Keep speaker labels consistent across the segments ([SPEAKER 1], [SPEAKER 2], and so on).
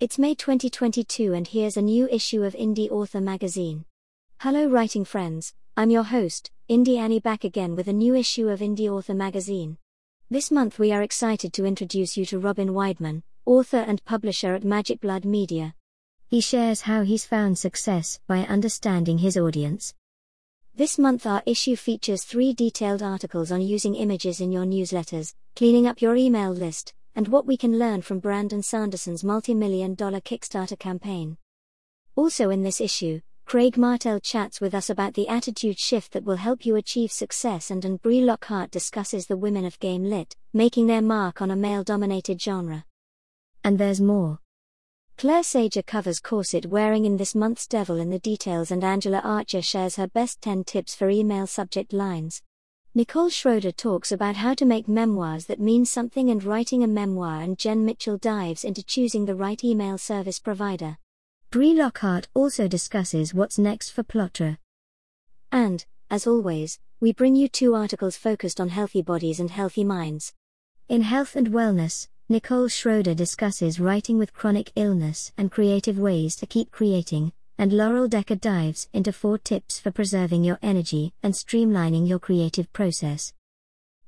[SPEAKER 1] It's May 2022, and here's a new issue of Indie Author magazine. Hello, writing friends, I'm your host, Indie Annie, back again with a new issue of Indie Author magazine. This month, we are excited to introduce you to Robin Weidman, author and publisher at Magic Blood Media. He shares how he's found success by understanding his audience. This month, our issue features three detailed articles on using images in your newsletters, cleaning up your email list, and what we can learn from Brandon Sanderson's multi million dollar Kickstarter campaign. Also, in this issue, Craig Martelle chats with us about the attitude shift that will help you achieve success, and, and Bre Lockhart discusses the women of game lit, making their mark on a male dominated genre. And there's more. Claire Sager covers corset wearing in this month's Devil in the Details, and Angela Archer shares her best 10 tips for email subject lines. Nicole Schroeder talks about how to make memoirs that mean something and writing a memoir, and Jen Mitchell dives into choosing the right email service provider. Bre Lockhart also discusses what's next for Plottr. And, as always, we bring you two articles focused on healthy bodies and healthy minds. In Health and Wellness, Nicole Schroeder discusses writing with chronic illness and creative ways to keep creating, and Laurel Decher dives into four tips for preserving your energy and streamlining your creative process.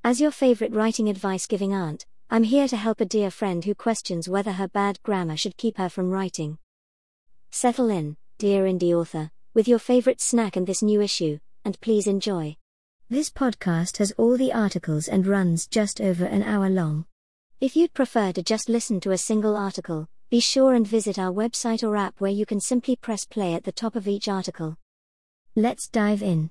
[SPEAKER 1] As your favorite writing advice giving aunt, I'm here to help a dear friend who questions whether her bad grammar should keep her from writing. Settle in, dear indie author, with your favorite snack and this new issue, and please enjoy. This podcast has all the articles and runs just over an hour long. If you'd prefer to just listen to a single article, be sure and visit our website or app where you can simply press play at the top of each article. Let's dive in.